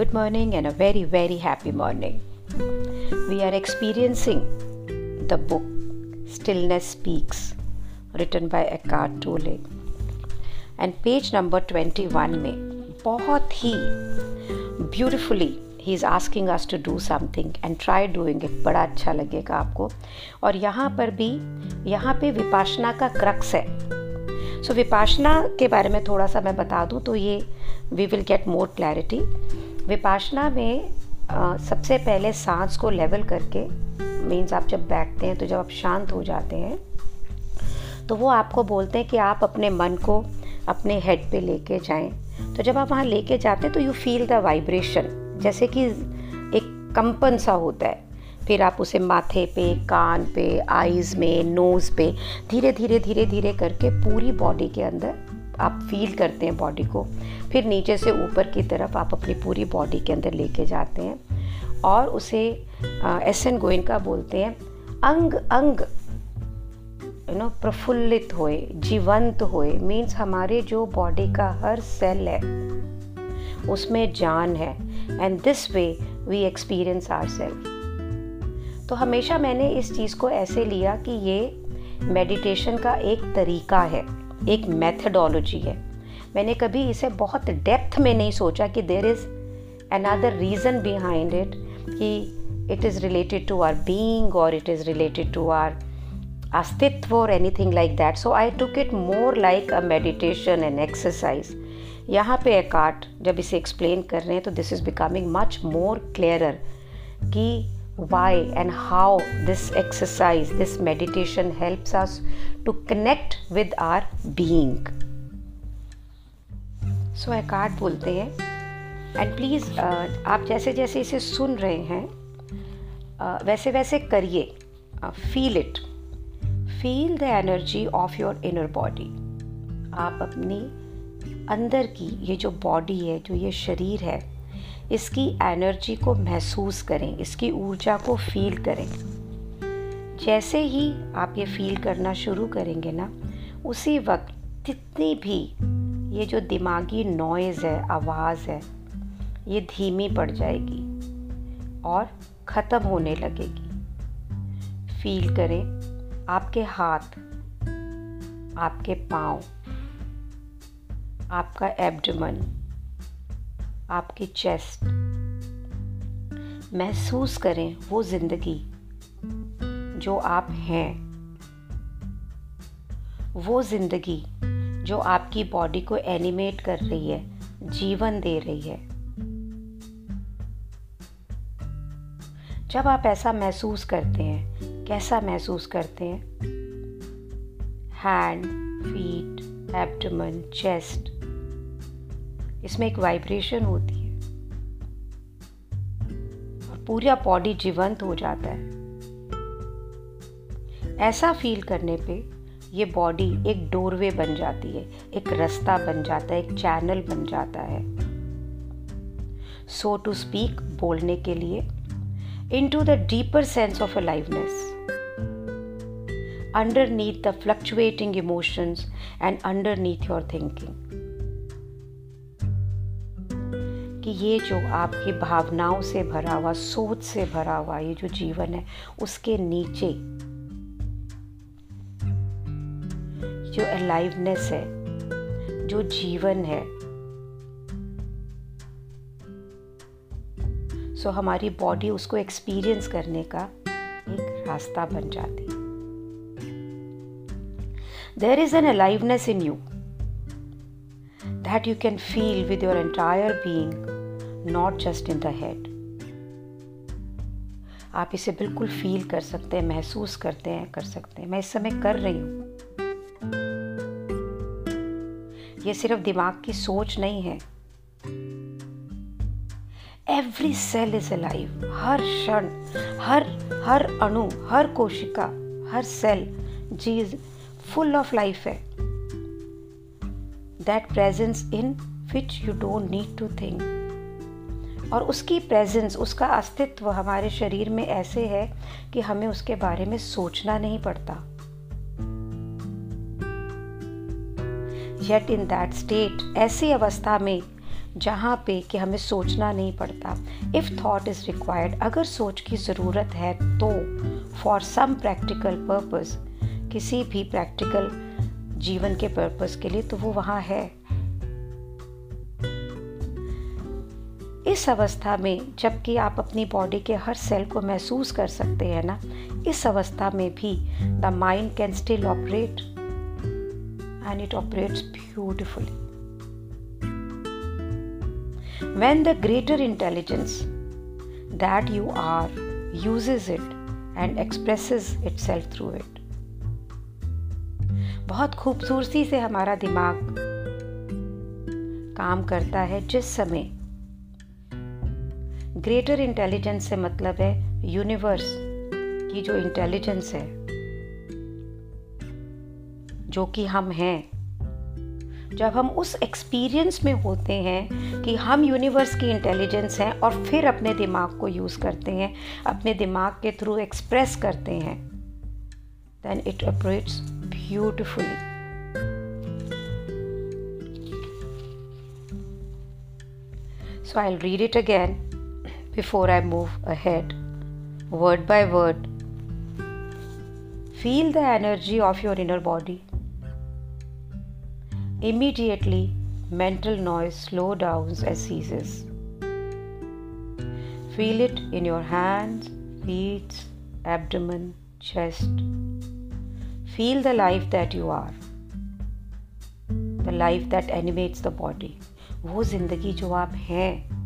good morning and a very, very happy morning. We are experiencing the book Stillness Speaks, written by Eckhart Tolle. And page number 21 में बहुत ही beautifully he is asking us to do something and try doing it बड़ा अच्छा लगेगा आपको और यहाँ पर भी यहाँ पे विपाशना का क्रक्स है सो so, विपाशना के बारे में थोड़ा सा मैं बता दूँ तो ये we will get more clarity Vipassana में आ, सबसे पहले सांस को लेवल करके मीन्स आप जब बैठते हैं तो जब आप शांत हो जाते हैं तो वो आपको बोलते हैं कि आप अपने मन को अपने हेड पे लेके जाएँ। तो जब आप वहाँ लेके जाते हैं तो यू फील द वाइब्रेशन जैसे कि एक कंपन सा होता है। फिर आप उसे माथे पे कान पे आईज़ में नोज़ पे धीरे धीरे धीरे धीरे करके पूरी बॉडी के अंदर आप फील करते हैं बॉडी को, फिर नीचे से ऊपर की तरफ़ आप अपनी पूरी बॉडी के अंदर लेके जाते हैं और उसे एस एन गोइनका बोलते हैं, अंग अंग यू नो प्रफुल्लित होए, जीवंत होए मीन्स हमारे जो बॉडी का हर सेल है, उसमें जान है and this way we experience our self तो हमेशा मैंने इस चीज़ को ऐसे लिया कि ये मेडिटेशन का एक तरीका है। एक मेथडोलॉजी है। मैंने कभी इसे बहुत डेप्थ में नहीं सोचा कि there is another reason behind it कि it is related to our being और it is related to our अस्तित्व और anything like that so I took it more like a meditation and exercise यहाँ पे एक आर्ट जब इसे explain कर रहे हैं तो this is becoming much more clearer कि why and how this exercise this meditation helps us to connect with our being. So accord बोलते हैं। एंड प्लीज़ uh, आप जैसे जैसे इसे सुन रहे हैं uh, वैसे वैसे करिए। Feel it feel the energy of your inner body आप अपनी अंदर की ये जो बॉडी है जो ये शरीर है इसकी एनर्जी को महसूस करें, इसकी ऊर्जा को फील करें। जैसे ही आप ये फील करना शुरू करेंगे ना, उसी वक्त जितनी भी ये जो दिमागी नॉइज़ है, आवाज़ है, ये धीमी पड़ जाएगी और ख़त्म होने लगेगी। फील करें आपके हाथ, आपके पाँव, आपका एब्डमन आपकी चेस्ट। महसूस करें वो ज़िंदगी जो आप हैं। वो ज़िंदगी जो आपकी बॉडी को एनिमेट कर रही है, जीवन दे रही है। जब आप ऐसा महसूस करते हैं, कैसा महसूस करते हैं? हैंड फीट एब्डमन चेस्ट इसमें एक वाइब्रेशन होती है। और पूरा बॉडी जीवंत हो जाता है। ऐसा फील करने पे ये बॉडी एक डोरवे बन जाती है, एक रास्ता बन जाता है, एक चैनल बन जाता है। सो टू स्पीक बोलने के लिए into the deeper sense of aliveness underneath the fluctuating emotions and underneath your thinking. कि ये जो आपकी भावनाओं से भरा हुआ सोच से भरा हुआ ये जो जीवन है उसके नीचे जो अलाइवनेस है जो जीवन है सो so, हमारी बॉडी उसको एक्सपीरियंस करने का एक रास्ता बन जाती there is an aliveness in you that you can feel with your entire being, not just in the head. आप इसे बिल्कुल फील कर सकते हैं, महसूस करते हैं, कर सकते हैं। मैं इस समय कर रही हूँ। ये सिर्फ़ दिमाग की सोच नहीं है। एवरी सेल इज़ अलाइव हर क्षण, हर हर अणु, हर कोशिका, हर सेल चीज़ फुल ऑफ़ लाइफ है। That presence in which you don't need to think और उसकी प्रेजेंस उसका अस्तित्व हमारे शरीर में ऐसे है कि हमें उसके बारे में सोचना नहीं पड़ता। येट इन दैट स्टेट ऐसी अवस्था में जहाँ पे कि हमें सोचना नहीं पड़ता इफ़ थॉट इज़ रिक्वायर्ड अगर सोच की ज़रूरत है तो फॉर सम प्रैक्टिकल पर्पज़ किसी भी प्रैक्टिकल जीवन के पर्पज़ के लिए तो वो वहाँ है। इस अवस्था में जबकि आप अपनी बॉडी के हर सेल को महसूस कर सकते हैं ना, इस अवस्था में भी the mind can still operate and it operates beautifully when the greater intelligence that you are uses it and expresses itself through it. बहुत खूबसूरती से हमारा दिमाग काम करता है जिस समय ग्रेटर इंटेलिजेंस से मतलब है यूनिवर्स की जो इंटेलिजेंस है, जो कि हम हैं। जब हम उस एक्सपीरियंस में होते हैं कि हम यूनिवर्स की इंटेलिजेंस हैं और फिर अपने दिमाग को यूज़ करते हैं, अपने दिमाग के थ्रू एक्सप्रेस करते हैं then it operates beautifully so I read it again before I move ahead, word by word. Feel the energy of your inner body. Immediately, mental noise slow down and ceases. Feel it in your hands, feet, abdomen, chest. Feel the life that you are. The life that animates the body. वो जिंदगी जो आप हैं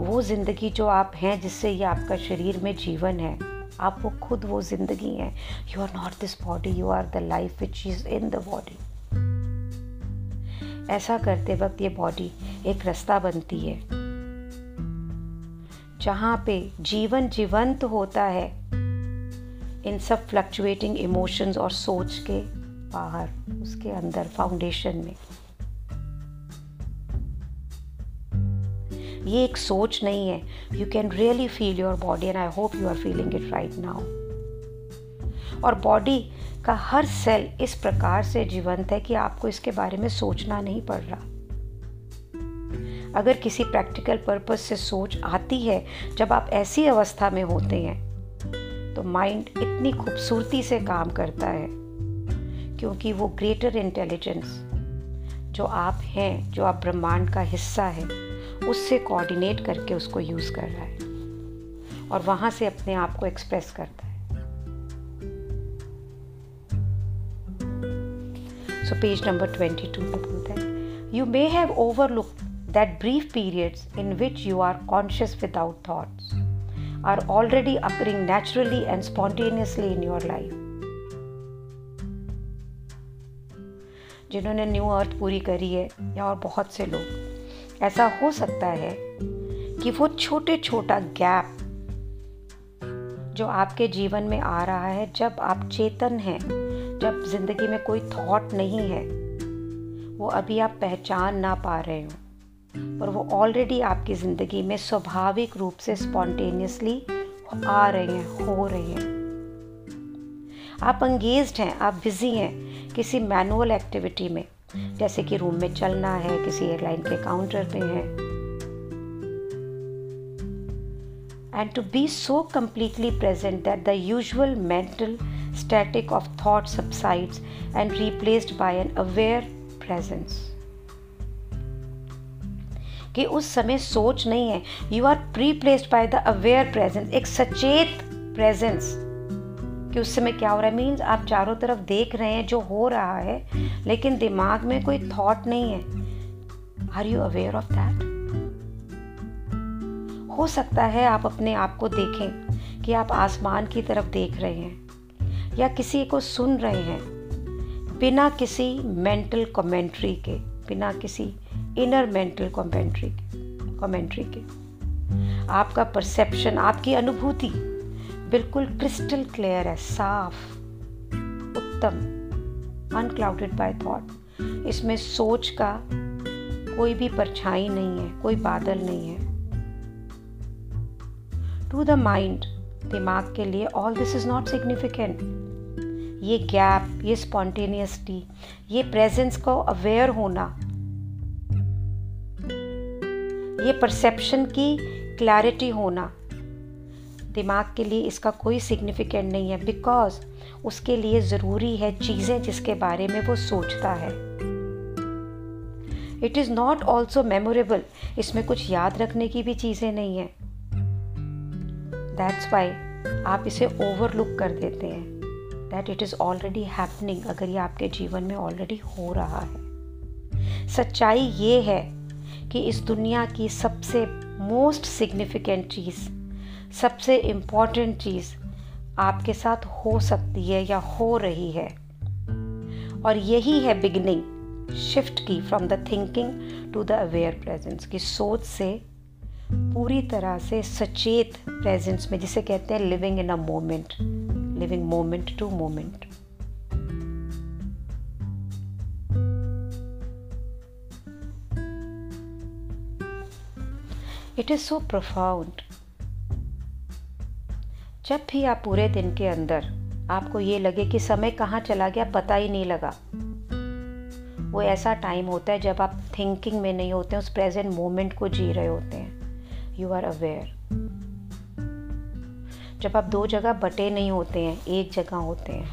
वो ज़िंदगी जो आप हैं, जिससे ये आपका शरीर में जीवन है, आप वो खुद वो ज़िंदगी हैं। You are not this body you are the life which is in the body ऐसा करते वक्त ये बॉडी एक रास्ता बनती है, जहाँ पे जीवन जीवंत होता है, इन सब फ्लक्चुएटिंग इमोशंस और सोच के बाहर, उसके अंदर फाउंडेशन में। ये एक सोच नहीं है। You can really feel your body and I hope you are feeling it right now और बॉडी का हर सेल इस प्रकार से जीवंत है कि आपको इसके बारे में सोचना नहीं पड़ रहा। अगर किसी प्रैक्टिकल पर्पज से सोच आती है, जब आप ऐसी अवस्था में होते हैं तो माइंड इतनी खूबसूरती से काम करता है, क्योंकि वो ग्रेटर इंटेलिजेंस जो आप हैं, जो आप ब्रह्मांड का हिस्सा है उससे कोऑर्डिनेट करके उसको यूज़ कर रहा है। और वहाँ से अपने आप को एक्सप्रेस करता है। So page number twenty two में बोलता है। You may have overlook that brief periods in which you are conscious without thoughts are already occurring naturally and spontaneously in your life जिन्होंने न्यू अर्थ पूरी करी है या और बहुत से लोग। ऐसा हो सकता है कि वो छोटे छोटा गैप जो आपके जीवन में आ रहा है, जब आप चेतन हैं, जब ज़िंदगी में कोई थॉट नहीं है, वो अभी आप पहचान ना पा रहे हो पर वो ऑलरेडी आपकी ज़िंदगी में स्वाभाविक रूप से स्पॉन्टेनियसली आ रहे हैं, हो रहे हैं। आप अंगेज्ड हैं, आप बिज़ी हैं किसी मैनुअल एक्टिविटी में। जैसे कि रूम में चलना है, किसी एयरलाइन के काउंटर पे है। And to be so completely present that the usual mental static of thought subsides and replaced by an aware presence कि उस समय सोच नहीं है। You are replaced by the aware presence एक सचेत प्रेजेंस कि उस समय क्या हो रहा है? मीन्स आप चारों तरफ़ देख रहे हैं जो हो रहा है, लेकिन दिमाग में कोई थॉट नहीं है। Are you aware of that हो सकता है आप अपने आप को देखें कि आप आसमान की तरफ़ देख रहे हैं या किसी को सुन रहे हैं, बिना किसी मेंटल कमेंट्री के, बिना किसी इनर मेंटल कमेंट्री कमेंट्री के। आपका परसेप्शन आपकी अनुभूति बिल्कुल क्रिस्टल क्लियर है, साफ़, उत्तम अनक्लाउडेड बाय थॉट इसमें सोच का कोई भी परछाई नहीं है, कोई बादल नहीं है। टू द माइंड दिमाग के लिए all this is not significant ये गैप ये स्पॉन्टेनियसटी ये प्रेजेंस को अवेयर होना। ये परसेप्शन की क्लैरिटी होना। दिमाग के लिए इसका कोई सिग्निफिकेंट नहीं है बिकॉज़ उसके लिए ज़रूरी है चीज़ें जिसके बारे में वो सोचता है। It is not also memorable इसमें कुछ याद रखने की भी चीज़ें नहीं है। दैट्स वाई आप इसे ओवरलुक कर देते हैं that it is already happening अगर ये आपके जीवन में ऑलरेडी हो रहा है। सच्चाई ये है कि इस दुनिया की सबसे मोस्ट सिग्निफिकेंट चीज़ सबसे इंपॉर्टेंट चीज़ आपके साथ हो सकती है या हो रही है। और यही है बिगनिंग शिफ्ट की from the thinking to the aware presence की सोच से पूरी तरह से सचेत प्रेजेंस में, जिसे कहते हैं living in a moment living moment to moment it is so profound जब भी आप पूरे दिन के अंदर आपको ये लगे कि समय कहाँ चला गया, पता ही नहीं लगा। वो ऐसा टाइम होता है जब आप थिंकिंग में नहीं होते, उस प्रेजेंट मोमेंट को जी रहे होते हैं। यू आर अवेयर जब आप दो जगह बटे नहीं होते हैं, एक जगह होते हैं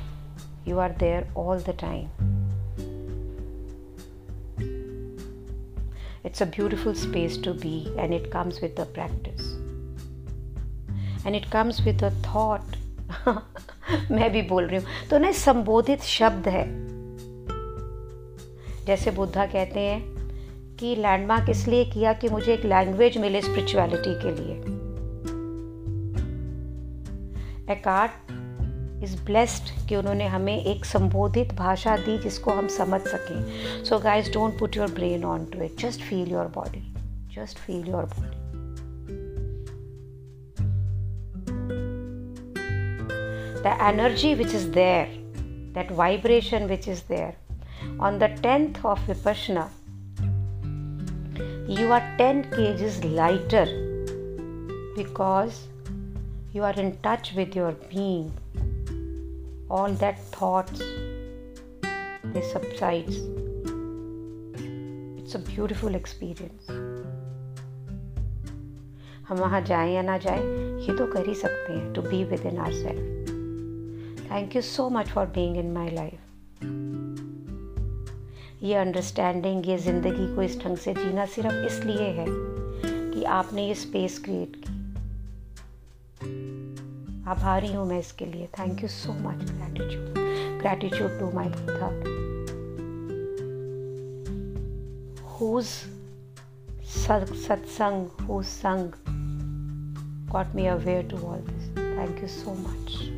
you are there all the time it's a beautiful space to be and it comes with the practice and it comes with a thought मैं भी बोल रही हूँ। तो ना संबोधित शब्द है। जैसे बुद्धा कहते हैं कि लैंडमार्क इसलिए किया कि मुझे एक लैंग्वेज मिले स्पिरिचुअलिटी के लिए। एकार्ट इज़ ब्लेस्ड कि उन्होंने हमें एक संबोधित भाषा दी जिसको हम समझ सकें। So guys don't put your brain on to it just feel your body just feel your body the energy which is there, that vibration which is there. On the 10th of Vipassana, you are 10 kgs lighter because you are in touch with your being all that thoughts they subsides it's a beautiful experience हम वहाँ जाएं या ना जाएं ये तो कर ही सकते हैं to be within our self thank you so much for being in my life ये अंडरस्टैंडिंग ये ज़िंदगी को इस ढंग से जीना सिर्फ़ इसलिए है कि आपने ये स्पेस क्रिएट की। आभारी हूँ मैं इसके लिए। Thank you so much gratitude gratitude to my Buddha whose satsang, whose sang got me aware to all this. Thank you so much.